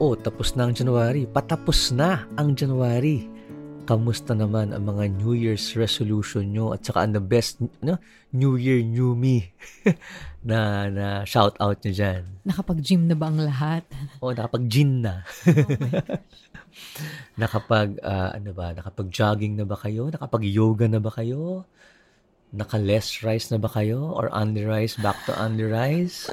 Oh, tapos na ang January. Patapos na ang January. Kamusta naman ang mga New Year's resolution nyo at saka ang the best no? New Year, New Me na, na shout out nyo dyan. Nakapag-gym na ba ang lahat? Oh, nakapag-gym na. Oh nakapag, ah, ano ba, nakapag-jogging na ba kayo? Nakapag-yoga na ba kayo? Naka-less rice na ba kayo? Or only rice, back to only rice?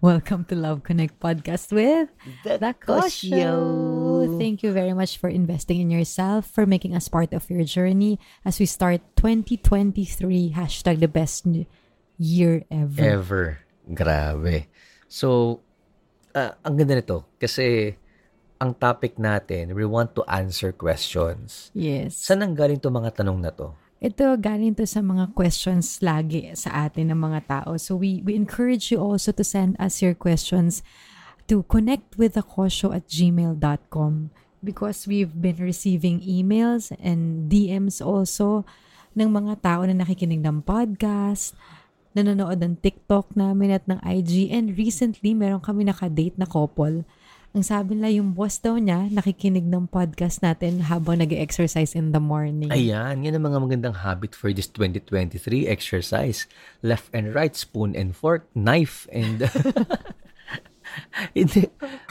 Welcome to Love Connect podcast with The The Kosyo. Thank you very much for investing in yourself, for making us part of your journey as we start 2023. Hashtag the best year ever. Ever. Grabe. So, ah, ang ganda nito kasi ang topic natin, we want to answer questions. Yes. Saan ang galing itong mga tanong na to? Ito, galing to sa mga questions lagi sa atin ng mga tao. So we, we encourage you also to send us your questions to connect with the at gmail.com because we've been receiving emails and DMs also ng mga tao na nakikinig ng podcast, nanonood ng TikTok namin at ng IG. And recently, meron kami nakadate na couple. Ang sabi nila, yung boss daw niya, nakikinig ng podcast natin habang nag exercise in the morning. Ayan, yan ang mga magandang habit for this 2023 exercise. Left and right, spoon and fork, knife and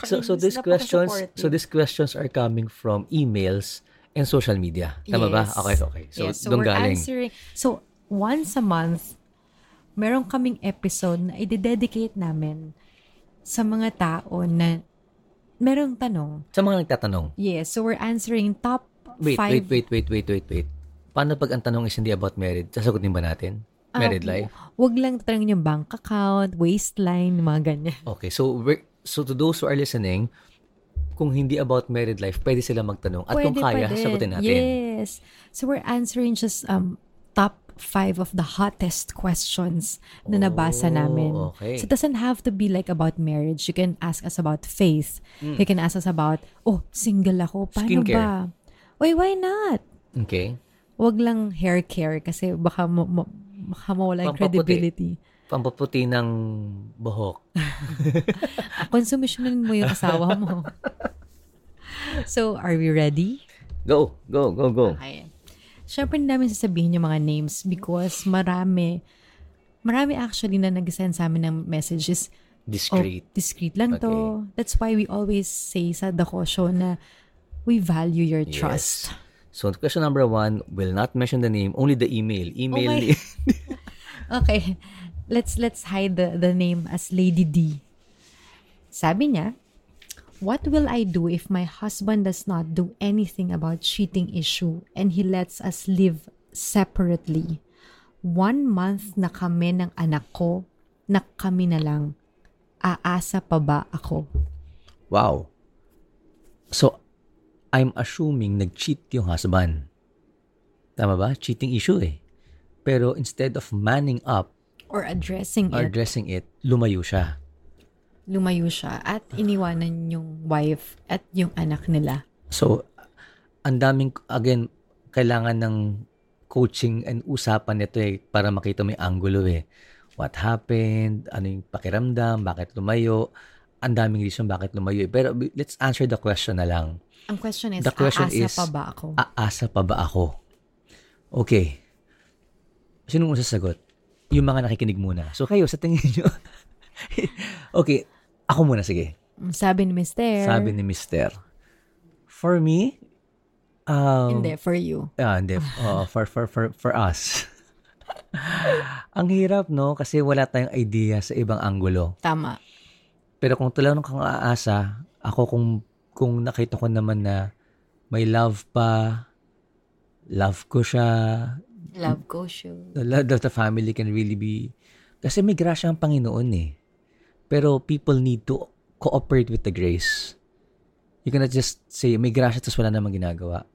so so these questions so these questions are coming from emails and social media. Tama ba? Yes. Okay, okay. So, Yes, so doon galing. answering. So, once a month, meron kaming episode na i-dedicate namin sa mga tao na merong tanong. Sa mga nagtatanong, Yes, so we're answering top wait, five. wait, wait, wait, wait, wait, wait. Paano pag ang tanong is hindi about married? Sasagutin ba natin? Married life? Huwag lang tatanungin yung bank account, waistline, mga ganyan. Okay, so we're, so to those who are listening, kung hindi about married life, pwede sila magtanong. At kung Pwede, kaya, pwede. sagutin natin. Yes. So we're answering just um top five of the hottest questions na nabasa Oh, namin. okay. So it doesn't have to be like about marriage. You can ask us about faith. You can ask us about, oh, single ako. Paano. Skincare. ba? Wait, why not? Okay. Wag lang hair care kasi baka mo, mo, baka mawala yung Pampaputi. credibility. Pampaputi ng buhok. Konsumisyonin mo yung asawa mo. so, are we ready? Go, go, go, go. Okay. Siyempre, hindi namin sasabihin yung mga names because marami, marami actually na nag-send sa amin ng messages. Discreet. Oh, discreet lang to. That's why we always say sa Dako Show na we value your trust. Yes. So, question number one, will not mention the name, only the email. Email Oh Okay. Let's let's hide the, the name as Lady D. Sabi niya, What will I do if my husband does not do anything about cheating issue and he lets us live separately? One month na kami ng anak ko, na kami na lang. Aasa pa ba ako? Wow. So, I'm assuming nag-cheat yung husband. Tama ba? Cheating issue eh. Pero instead of manning up Or addressing or it, addressing it, lumayo siya. Lumayo siya at iniwanan yung wife at yung anak nila. So, ang daming, again, kailangan ng coaching and usapan nito eh, para makita mo yung angulo eh. What happened? Ano yung pakiramdam? Bakit lumayo? Ang daming reason bakit lumayo eh. Pero let's answer the question na lang. Ang question is, The question aasa is, pa ba ako? Aasa pa ba ako? Okay. Sino mo sasagot? Yung mga nakikinig muna. So kayo, sa tingin nyo. okay. Ako muna, sige. Sabi ni Mister. Sabi ni Mister. For me, um, Hindi, for you. Ah, hindi. Oo, for, for, for, for us. Ang hirap, no? Kasi wala tayong idea sa ibang anggulo. Tama. Pero kung talagang kang aasa, ako kung, kung nakita ko naman na may love pa, love ko siya, Love ko show. the love of the family can really be, kasi may grasya ang Panginoon eh. Pero people need to cooperate with the grace. You cannot just say, may grasya tapos wala namang ginagawa.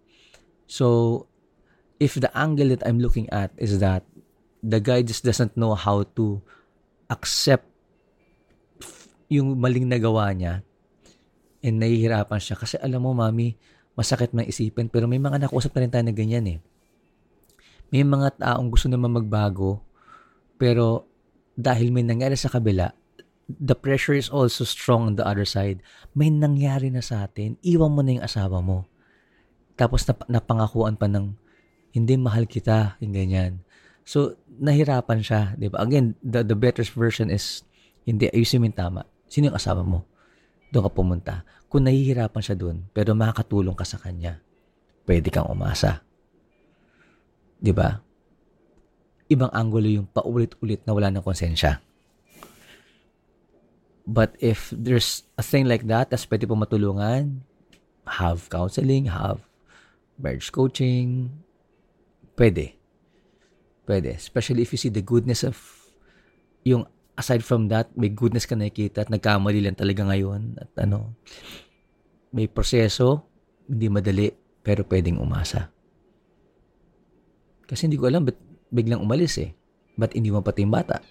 So, if the angle that I'm looking at is that the guy just doesn't know how to accept yung maling nagawa niya and nahihirapan siya. Kasi alam mo, mami, masakit man isipin pero may mga nakusap na rin tayo na ganyan eh. May mga taong gusto naman magbago pero dahil may nangyari sa kabila, the pressure is also strong on the other side. May nangyari na sa atin, iwan mo na yung asawa mo. Tapos nap- napangakuan pa ng, hindi mahal kita, yung ganyan. So, nahirapan siya, di ba? Again, the, the better version is, hindi, ayusin mo yung tama. Sino yung asawa mo? Doon ka pumunta. Kung nahihirapan siya doon, pero makakatulong ka sa kanya, pwede kang umasa. Di ba? Ibang angulo yung paulit-ulit na wala ng konsensya. But if there's a thing like that, tas pwede po matulungan, have counseling, have marriage coaching, pwede. Pwede. Especially if you see the goodness of yung aside from that, may goodness ka nakikita at nagkamali lang talaga ngayon at ano, may proseso, hindi madali, pero pwedeng umasa. Kasi hindi ko alam ba't biglang umalis eh. Ba't hindi mo pati yung bata?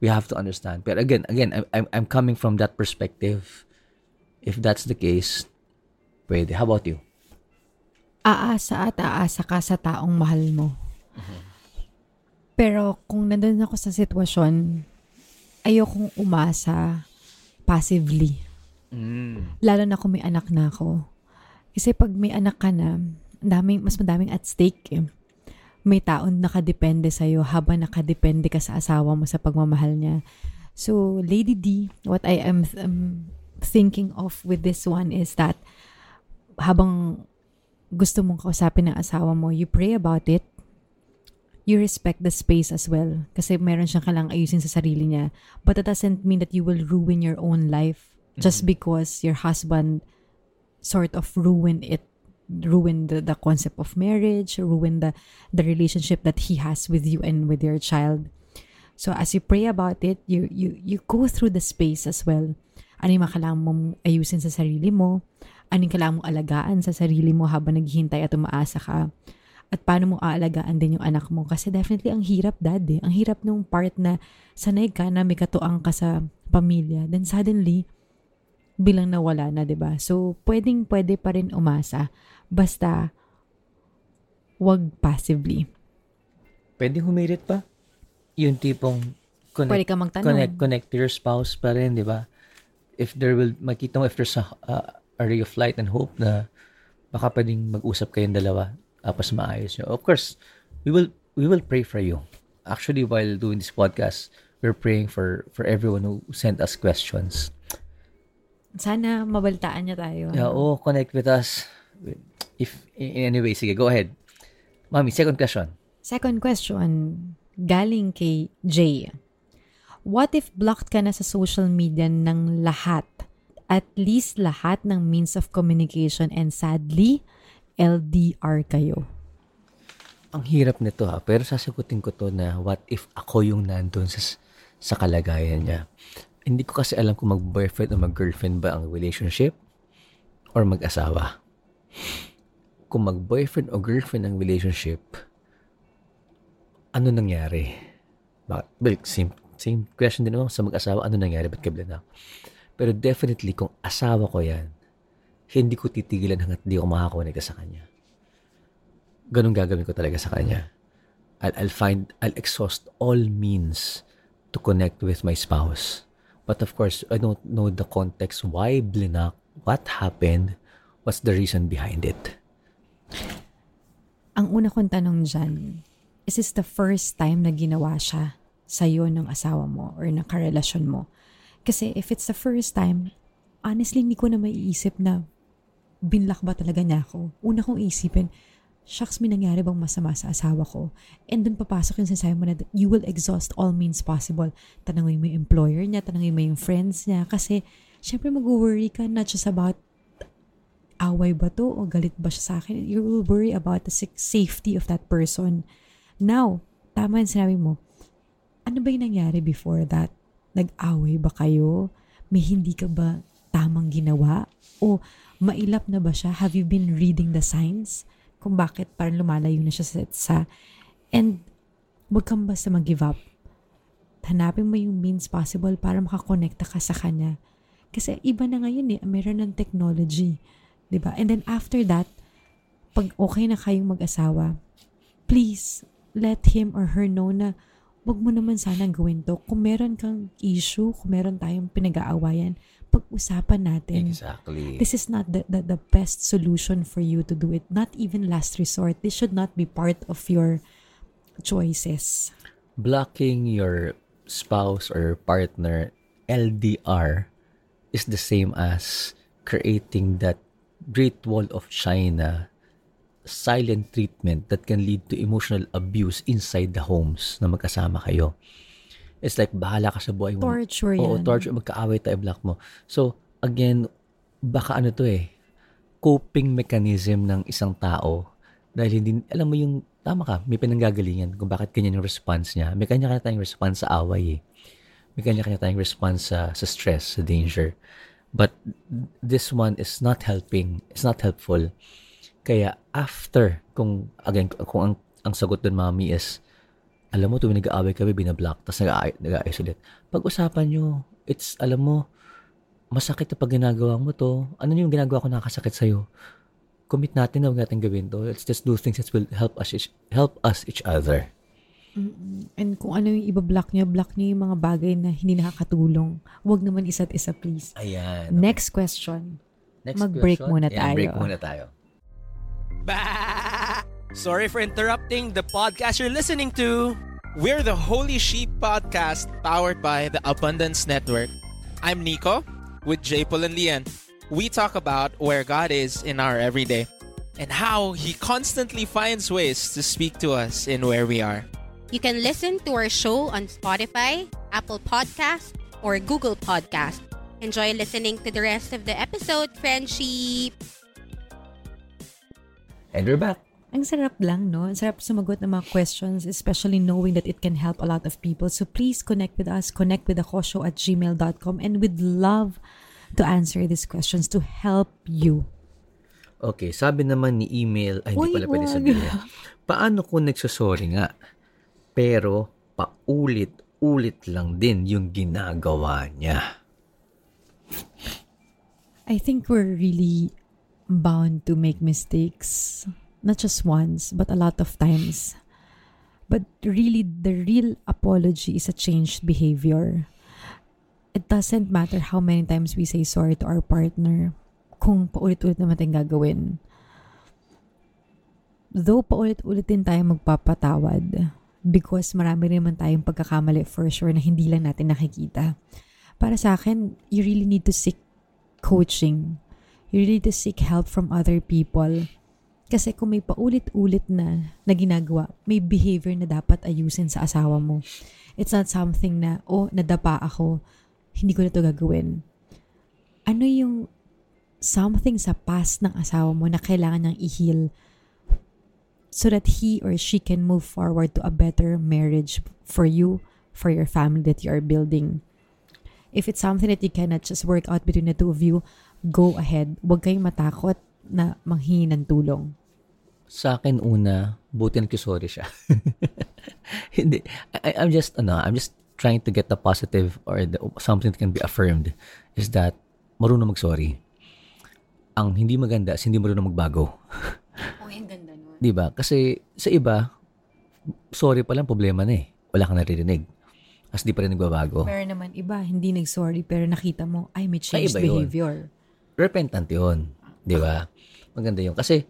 We have to understand. Pero again, again, I'm, I'm, coming from that perspective. If that's the case, pwede. How about you? Aasa at aasa ka sa taong mahal mo. Pero kung nandun ako sa sitwasyon, ayokong umasa passively. Lalo na kung may anak na ako. Kasi pag may anak ka na, daming, mas madaming at stake eh. May taon nakadepende sa'yo habang nakadepende ka sa asawa mo sa pagmamahal niya. So, Lady D, what I am um, thinking of with this one is that habang gusto mong kausapin ng asawa mo, you pray about it, you respect the space as well. Kasi meron siyang kalang ayusin sa sarili niya. But that doesn't mean that you will ruin your own life just because your husband sort of ruined it ruin the, the concept of marriage, ruin the, the relationship that he has with you and with your child. So as you pray about it, you, you, you go through the space as well. Ano yung kailangan mong ayusin sa sarili mo? Ano yung kailangan mong alagaan sa sarili mo habang naghihintay at umaasa ka? At paano mo aalagaan din yung anak mo? Kasi definitely ang hirap dad eh. Ang hirap nung part na sanay ka na may katuang ka sa pamilya. Then suddenly, bilang nawala na, 'di ba? So, pwedeng pwede pa rin umasa basta wag passively. Pwede humirit pa? Yung tipong connect, Pwede ka magtanong. connect, connect to your spouse pa rin, di ba? If there will, makita mo if there's a, a, a ray of light and hope na baka pwedeng mag-usap kayong dalawa tapos maayos nyo. Of course, we will we will pray for you. Actually, while doing this podcast, we're praying for for everyone who sent us questions. Sana mabaltaan niya tayo. Yeah, oh, connect with us. If in any way, sige, go ahead. Mami, second question. Second question, galing kay Jay. What if blocked ka na sa social media ng lahat? At least lahat ng means of communication and sadly, LDR kayo. Ang hirap nito ha, pero sasagutin ko to na what if ako yung nandun sa, sa kalagayan niya. Hindi ko kasi alam kung mag-boyfriend o mag-girlfriend ba ang relationship or mag-asawa. Kung mag-boyfriend o girlfriend ang relationship, ano nangyari? Bakit? Well, same, same question din naman sa mag-asawa, ano nangyari? Ba't kabila na? Pero definitely, kung asawa ko yan, hindi ko titigilan hanggat di ako makakonekta sa kanya. Ganun gagawin ko talaga sa kanya. I'll, I'll find, I'll exhaust all means to connect with my spouse. But of course, I don't know the context. Why blinak? What happened? What's the reason behind it? Ang una kong tanong dyan, is this the first time na ginawa siya sa'yo ng asawa mo or ng karelasyon mo? Kasi if it's the first time, honestly, hindi ko na maiisip na binlock ba talaga niya ako. Una kong isipin, shucks, may nangyari bang masama sa asawa ko? And dun papasok yung sinasabi mo na you will exhaust all means possible. Tanangin mo yung employer niya, tanangin mo yung friends niya. Kasi, syempre mag-worry ka not just about away ba to o galit ba siya sa akin. You will worry about the sa- safety of that person. Now, tama yung sinabi mo, ano ba yung nangyari before that? Nag-away ba kayo? May hindi ka ba tamang ginawa? O mailap na ba siya? Have you been reading the signs? Kung bakit parang lumalayo na siya sa, sa and wag kang basta mag-give up. Hanapin mo yung means possible para makakonekta ka sa kanya. Kasi iba na ngayon eh, meron ng technology. 'Di ba? And then after that, pag okay na kayong mag-asawa, please let him or her know na wag mo naman sanang gawin to. Kung meron kang issue, kung meron tayong pinag-aawayan, pag-usapan natin. Exactly. This is not the, the, the best solution for you to do it. Not even last resort. This should not be part of your choices. Blocking your spouse or partner LDR is the same as creating that Great Wall of China silent treatment that can lead to emotional abuse inside the homes na magkasama kayo. It's like, bahala ka sa buhay mo. Torture Oo, yan. torture. Magkaaway tayo, block mo. So, again, baka ano to eh, coping mechanism ng isang tao dahil hindi, alam mo yung, tama ka, may pinanggagalingan kung bakit ganyan yung response niya. May kanya-kanya tayong response sa away eh. May kanya-kanya tayong response sa, sa stress, sa danger. But this one is not helping. It's not helpful. Kaya after, kung again, kung ang, ang sagot dun mami is, alam mo, tuwing nag-aaway kami, binablock, tapos nag- nag-isolate. Pag-usapan nyo, it's, alam mo, masakit na pag ginagawa mo to. Ano yung ginagawa ko nakakasakit sa'yo? Commit natin na huwag natin gawin to. Let's just do things that will help us help us each other. And kung ano yung ibablock nyo, block nyo yung mga bagay na hindi nakakatulong. Huwag naman isa't isa, please. Ayan. Next question. Next mag-break question. muna tayo. break muna tayo. Bah! Sorry for interrupting the podcast you're listening to. We're the Holy Sheep Podcast powered by the Abundance Network. I'm Nico with J. Paul and Lian. We talk about where God is in our everyday and how He constantly finds ways to speak to us in where we are. You can listen to our show on Spotify, Apple Podcast, or Google Podcast. Enjoy listening to the rest of the episode, friendship. And we're back. Ang sarap lang, no? Ang sarap sumagot ng mga questions, especially knowing that it can help a lot of people. So please connect with us, connect with akosho at gmail.com and we'd love to answer these questions to help you. Okay, sabi naman ni email, ay Uy, hindi pala pwede sabihin. Paano kung nagsasorry nga, pero paulit-ulit lang din yung ginagawa niya? I think we're really bound to make mistakes. Not just once, but a lot of times. But really, the real apology is a changed behavior. It doesn't matter how many times we say sorry to our partner kung paulit-ulit naman tayong gagawin. Though paulit-ulit din tayo magpapatawad because marami naman tayong pagkakamali for sure na hindi lang natin nakikita. Para sa akin, you really need to seek coaching. You really need to seek help from other people. Kasi kung may paulit-ulit na, na ginagawa, may behavior na dapat ayusin sa asawa mo. It's not something na, oh, nadapa ako, hindi ko na to gagawin. Ano yung something sa past ng asawa mo na kailangan niyang i-heal so that he or she can move forward to a better marriage for you, for your family that you are building. If it's something that you cannot just work out between the two of you, go ahead. Huwag kayong matakot na manghingi ng tulong. Sa akin una, buti nagkisorry siya. hindi. I, I'm just, ano, I'm just trying to get the positive or the, something that can be affirmed is that marunong mag-sorry. Ang hindi maganda is hindi marunong magbago. Oh. 'Di ba? Kasi sa iba, sorry pa lang problema na eh. Wala kang naririnig. As di pa rin nagbabago. Pero naman iba, hindi nag-sorry pero nakita mo, ay may changed iba yun. behavior. Repentant yun. Di ba? Maganda yun. Kasi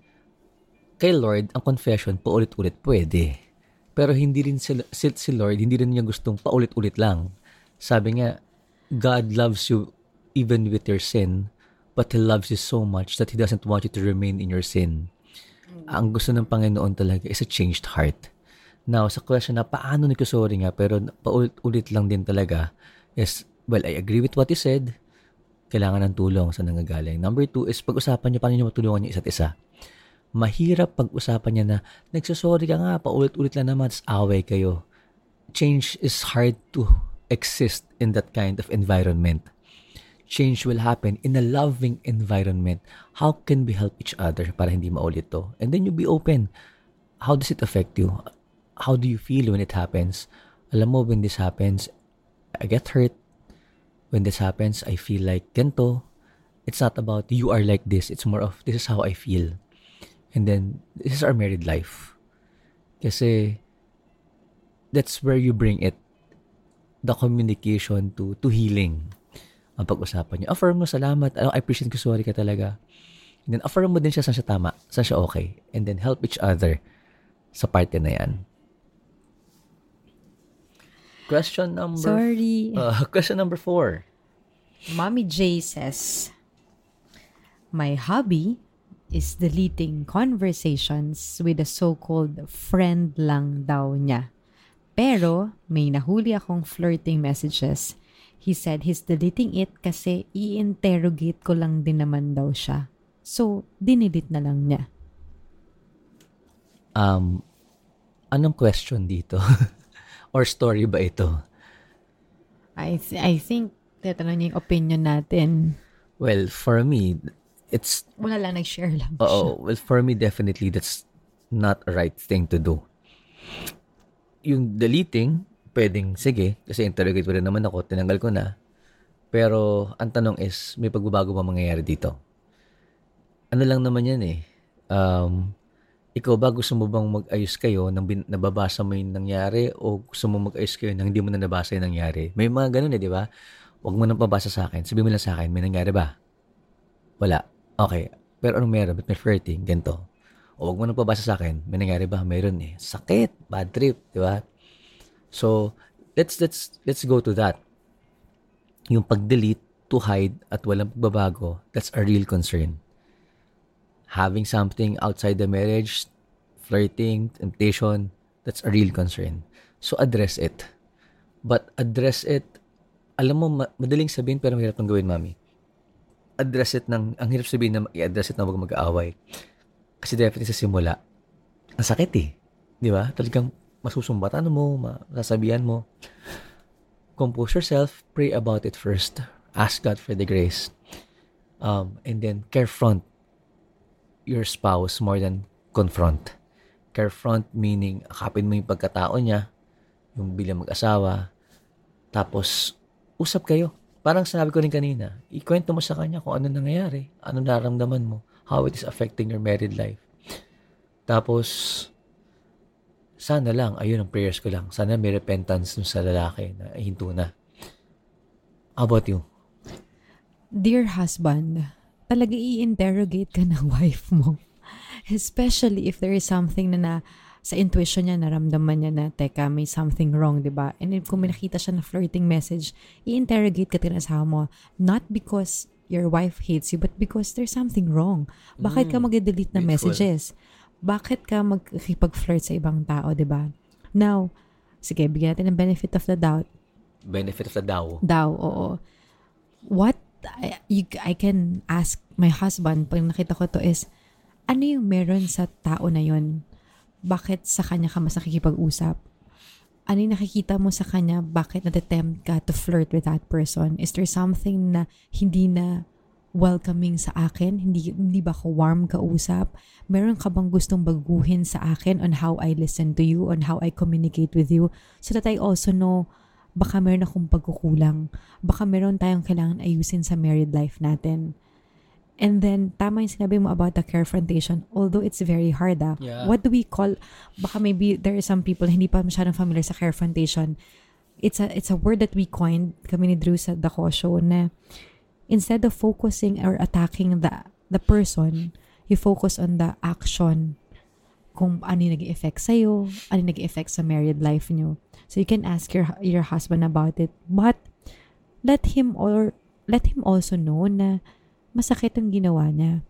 kay Lord, ang confession paulit-ulit pwede. Pero hindi rin si, si, si Lord, hindi rin niya gustong paulit-ulit lang. Sabi nga, God loves you even with your sin, but He loves you so much that He doesn't want you to remain in your sin. Ang gusto ng Panginoon talaga is a changed heart. Now, sa question na paano nagkasorry nga pero paulit-ulit lang din talaga is, well, I agree with what he said. Kailangan ng tulong sa nangagaling. Number two is pag-usapan niyo paano niyo matulungan yung isa't isa. Mahirap pag-usapan niya na nagsasorry ka nga, paulit-ulit lang naman, tas away kayo. Change is hard to exist in that kind of environment. Change will happen in a loving environment. How can we help each other para hindi maulit to? And then you be open. How does it affect you? How do you feel when it happens? Alam mo, when this happens, I get hurt. When this happens, I feel like ganto. It's not about you are like this. It's more of this is how I feel. And then, this is our married life. Kasi, that's where you bring it the communication to to healing ang pag-usapan niyo. Affirm mo, salamat. Ano, I appreciate ko, sorry ka talaga. And then, affirm mo din siya saan siya tama, saan siya okay. And then, help each other sa parte na yan. Question number... Sorry. Uh, question number four. Mommy J says, My hobby is deleting conversations with a so-called friend lang daw niya. Pero may nahuli akong flirting messages. He said he's deleting it kasi i-interrogate ko lang din naman daw siya. So, dinilit na lang niya. Um, anong question dito? Or story ba ito? I, th- I think, tatanong niya yung opinion natin. Well, for me, it's Wala lang, nag-share lang siya. Oo. Well, for me, definitely, that's not a right thing to do. Yung deleting, pwedeng, sige, kasi interrogate mo rin naman ako, tinanggal ko na. Pero, ang tanong is, may pagbabago ba mangyayari dito? Ano lang naman yan eh. Um, ikaw ba, gusto mo bang mag-ayos kayo nang bin- nababasa mo yung nangyari o gusto mo mag-ayos kayo nang hindi mo na nabasa yung nangyari? May mga ganun eh, di ba? Huwag mo nang pabasa sa akin. Sabi mo lang sa akin, may nangyari ba? Wala. Okay. Pero anong meron? Ba't may flirting? Ganito. O huwag mo nang pabasa sa akin. May nangyari ba? Meron eh. Sakit. Bad trip. Di ba? So, let's, let's, let's go to that. Yung pag-delete, to hide, at walang pagbabago, that's a real concern. Having something outside the marriage, flirting, temptation, that's a real concern. So, address it. But address it, alam mo, ma- madaling sabihin pero mahirap nang gawin, mami address it ng, ang hirap sabihin na i-address it na wag mag-aaway. Kasi definitely sa simula, ang sakit eh. Di ba? Talagang masusumbatan mo, masasabihan mo. Compose yourself, pray about it first. Ask God for the grace. Um, and then carefront your spouse more than confront. Carefront meaning, akapin mo yung pagkatao niya, yung bilang mag-asawa, tapos usap kayo parang sinabi ko rin kanina, ikwento mo sa kanya kung ano nangyayari, ano nararamdaman mo, how it is affecting your married life. Tapos, sana lang, ayun ang prayers ko lang, sana may repentance dun sa lalaki na hinto na. How about you? Dear husband, talaga i-interrogate ka ng wife mo. Especially if there is something na, na sa intuition niya, naramdaman niya na, teka, may something wrong, di ba? And if kung may nakita siya na flirting message, i-interrogate ka din asawa mo. Not because your wife hates you, but because there's something wrong. Bakit ka Mm, mag-delete ng beautiful. Bakit ka magkikipag-flirt sa ibang tao, di ba? Now, sige, bigyan natin ng benefit of the doubt. Benefit of the Tao. Daw, oo. What I, you, I can ask my husband pag nakita ko to is, ano yung meron sa tao na yun? Bakit sa kanya ka mas nakikipag-usap? Ano yung nakikita mo sa kanya? Bakit natatempt ka to flirt with that person? Is there something na hindi na welcoming sa akin? Hindi, hindi ba ako warm kausap? Meron ka bang gustong baguhin sa akin on how I listen to you, on how I communicate with you? So that I also know baka meron akong pagkukulang. Baka meron tayong kailangan ayusin sa married life natin. And then, tama yung sinabi mo about the confrontation. Although it's very hard, ah. Yeah. What do we call, baka maybe there are some people hindi pa masyadong familiar sa confrontation. It's a, it's a word that we coined, kami ni Drew sa Dako Show, na instead of focusing or attacking the, the person, you focus on the action kung ano yung nag-effect sa'yo, ano yung nag-effect sa married life niyo. So you can ask your your husband about it, but let him or let him also know na masakit ang ginawa niya.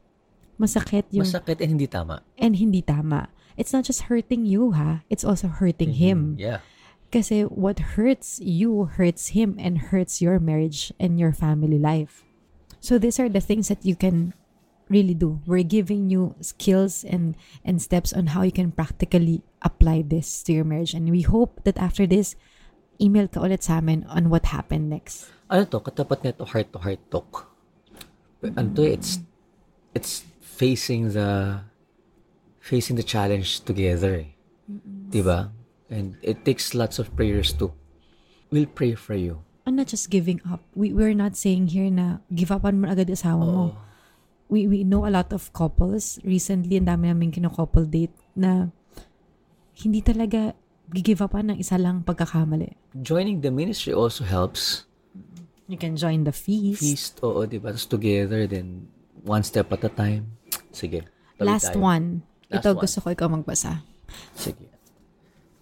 Masakit yung Masakit and hindi tama. and hindi tama. It's not just hurting you, ha? It's also hurting him. Yeah. Kasi what hurts you hurts him and hurts your marriage and your family life. So these are the things that you can really do. We're giving you skills and and steps on how you can practically apply this to your marriage. And we hope that after this, email ka ulit sa amin on what happened next. Ano to? Katapat nito heart-to-heart talk. Ano to? It's, it's facing the, facing the challenge together. eh. Diba? And it takes lots of prayers too. We'll pray for you. I'm not just giving up. We, we're not saying here na give upan mo agad asawa mo. Oo. we we know a lot of couples recently ang dami namin kino-couple date na hindi talaga gigive up ka ng isa lang pagkakamali. Joining the ministry also helps. You can join the feast. Feast, oo, di ba? Tapos together, then one step at a time. Sige. Last tayo. one. Last Ito one. gusto ko ikaw magbasa. Sige.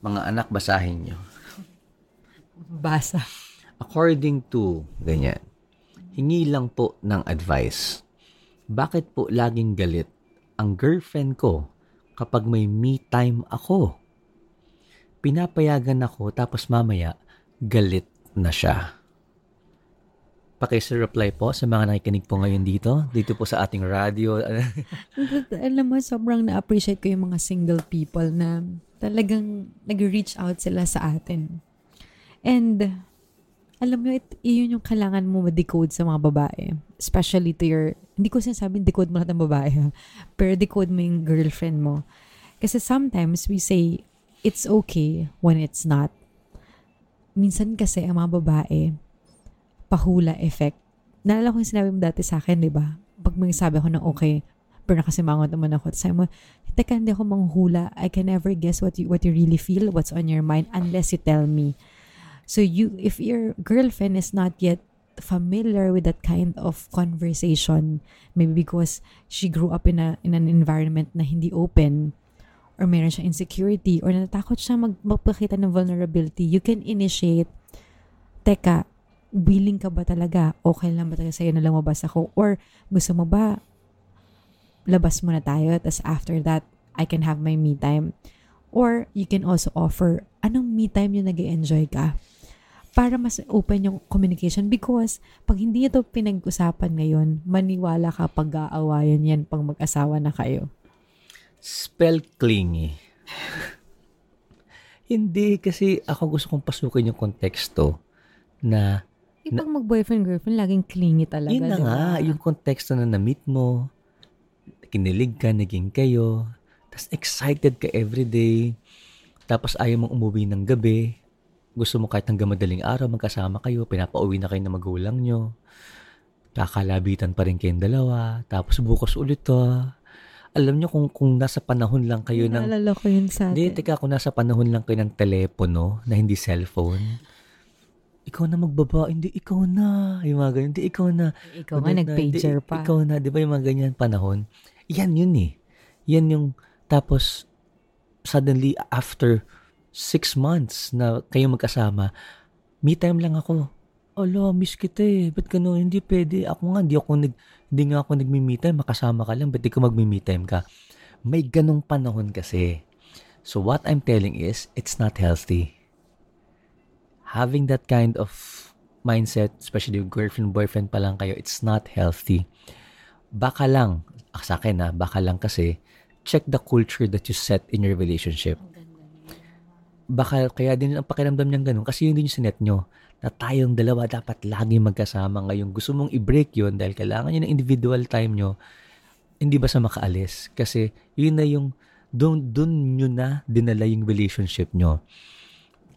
Mga anak, basahin nyo. Basa. According to, ganyan, hingi lang po ng advice. Bakit po laging galit ang girlfriend ko kapag may me time ako? Pinapayagan ako tapos mamaya galit na siya. Pakisireply po sa mga nakikinig po ngayon dito, dito po sa ating radio. Alam mo, sobrang na-appreciate ko yung mga single people na talagang nag-reach out sila sa atin. And, alam mo, it, yun yung kailangan mo ma-decode sa mga babae. Especially to your, hindi ko sinasabing decode mo lahat ng babae pero decode mo yung girlfriend mo. Kasi sometimes we say, it's okay when it's not. Minsan kasi ang mga babae, pahula effect. Naalala ko yung sinabi mo dati sa akin, di ba? Pag may sabi ako na okay, pero nakasimangot naman ako. Tapos sabi mo, teka, hindi ako manghula. I can never guess what you, what you really feel, what's on your mind, unless you tell me. So you, if your girlfriend is not yet familiar with that kind of conversation, maybe because she grew up in a in an environment na hindi open, or meron siya insecurity, or natatakot siya mag, magpakita ng vulnerability, you can initiate, teka, willing ka ba talaga? Okay lang ba talaga sa'yo na lumabas ako? Or gusto mo ba labas muna tayo, tapos after that, I can have my me time. Or you can also offer, anong me time yung nag enjoy ka? Para mas open yung communication because pag hindi ito pinag-usapan ngayon, maniwala ka pag-aawayan yan pag mag-asawa na kayo. Spell clingy. Hindi, kasi ako gusto kong pasukin yung konteksto na Eh, pag mag-boyfriend-girlfriend, laging clingy talaga. Yun na di ba? nga, yung konteksto na na-meet mo, kinilig ka, naging kayo, tapos excited ka everyday, tapos ayaw mong umuwi ng gabi, gusto mo kahit hanggang madaling araw magkasama kayo, pinapauwi na kayo ng magulang nyo, kakalabitan pa rin kayong dalawa, tapos bukas ulit to. Alam nyo kung, kung nasa panahon lang kayo ng... Naalala ko yun sa Hindi, atin. teka, kung nasa panahon lang kayo ng telepono na hindi cellphone, ikaw na magbaba, hindi, ikaw na. Yung mga ganyan, hindi, ikaw na. Ikaw nga, nag-pager hindi, pa. Ikaw na, di ba yung mga ganyan panahon? Yan yun eh. Yan yung, tapos, suddenly, after six months na kayo magkasama, me time lang ako. Ala, miss kita eh. Ba't gano'n? Hindi pwede. Ako nga, hindi ako nag, hindi nga ako nagmi-me time. Makasama ka lang. Ba't di ka magmi-me time ka? May ganong panahon kasi. So what I'm telling is, it's not healthy. Having that kind of mindset, especially girlfriend, boyfriend pa lang kayo, it's not healthy. Baka lang, ah, sa akin na, baka lang kasi, check the culture that you set in your relationship. Baka kaya din ang pakiramdam niyang ganun kasi yun din yung sinet nyo na tayong dalawa dapat lagi magkasama ngayon. Gusto mong i-break yun dahil kailangan nyo ng individual time nyo. Hindi ba sa makaalis? Kasi yun na yung doon doon nyo na dinala yung relationship nyo.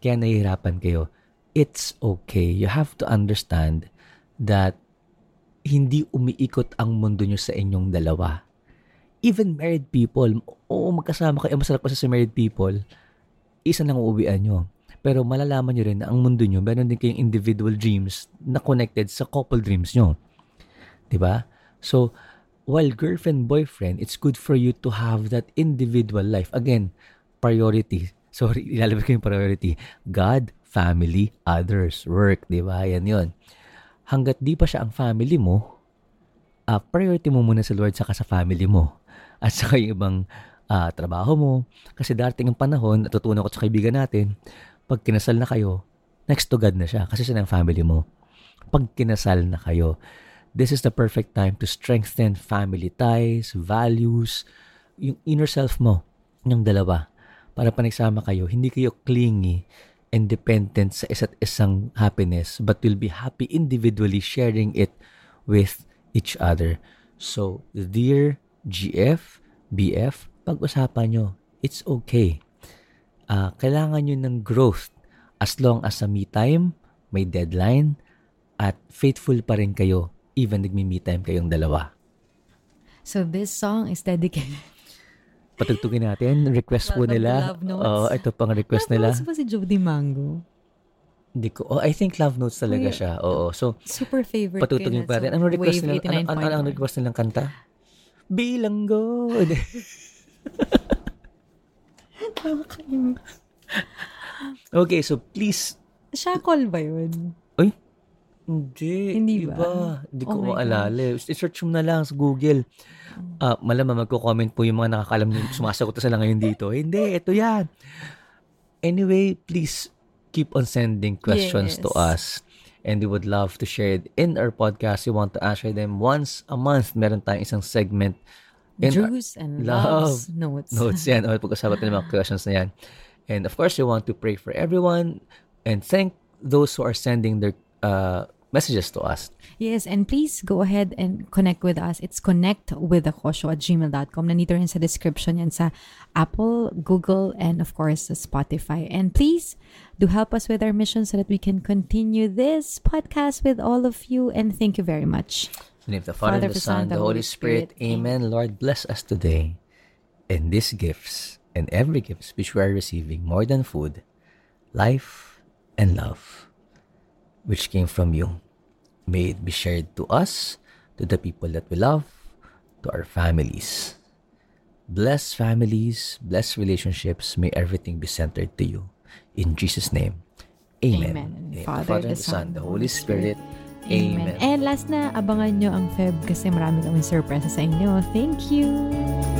Kaya nahihirapan kayo. It's okay. You have to understand that hindi umiikot ang mundo nyo sa inyong dalawa. Even married people, oo, magkasama kayo, masarap kasi sa married people, isa lang uuwian nyo. Pero malalaman nyo rin na ang mundo nyo, meron din kayong individual dreams na connected sa couple dreams nyo. ba? So, while girlfriend, boyfriend, it's good for you to have that individual life. Again, priority. Sorry, ilalabas ko yung priority. God, family, others, work. 'di ba? Yan yun. Hanggat di pa siya ang family mo, ah, priority mo muna sa Lord saka sa family mo. At saka yung ibang ah, trabaho mo. Kasi darating ang panahon, natutunan ko sa kaibigan natin, pag kinasal na kayo, next to God na siya kasi siya ng family mo. Pag kinasal na kayo, this is the perfect time to strengthen family ties, values, yung inner self mo, yung dalawa. Para panagsama kayo, hindi kayo clingy and dependent sa isa't isang happiness, but will be happy individually sharing it with each other. So, dear GF, BF, pag-usapan nyo, it's okay. Ah, kailangan nyo ng growth as long as sa me time, may deadline, at faithful pa rin kayo even nagmi-me time kayong dalawa. So this song is dedicated patugtugin natin. Request po nila. Love Notes. Oo, ito pang request Love nila. Notes ba si Jody Mango? Hindi ko. Oh, I think Love Notes talaga Kuya, siya. Oo. So, Super favorite patutugin pa rin. So, Ano request nila? Ano, ano, ano, ang 89.1. request nilang kanta? Bilanggo. okay, so please. Shackle ba yun? Hindi. Hindi iba. ba? Hindi Oh ko my maalala. I-search mo na lang sa Google. Ah, malamang magko-comment po yung mga nakakalam yung sumasagot na sila ngayon dito. Hindi, ito yan. Anyway, please keep on sending questions to Yes. us. And we would love to share it in our podcast. We want to answer them once a month. Meron tayong isang segment our Drews and Love Loves Notes. notes yan. O, pag-usapan natin mga questions na yan. And of course, we want to pray for everyone and thank those who are sending their uh, messages to us. Yes, and please go ahead and connect with us. It's connect with at gmail.com. Nandito rin sa description yan sa Apple, Google, and of course sa Spotify. And please do help us with our mission so that we can continue this podcast with all of you. And thank you very much. In the name of the Father, and the Son, the Holy Spirit. Amen. Lord, bless us today and these gifts and every gift which we are receiving more than food, life, and love, which came from you. May it be shared to us, to the people that we love, to our families. Bless families, bless relationships. May everything be centered to you. In Jesus' name, Amen. Amen. In the name of Father, the Father, the and Son, Son, the Holy Spirit. Amen. And last na, abangan nyo ang Feb kasi marami kaming surprise sa inyo. Thank you!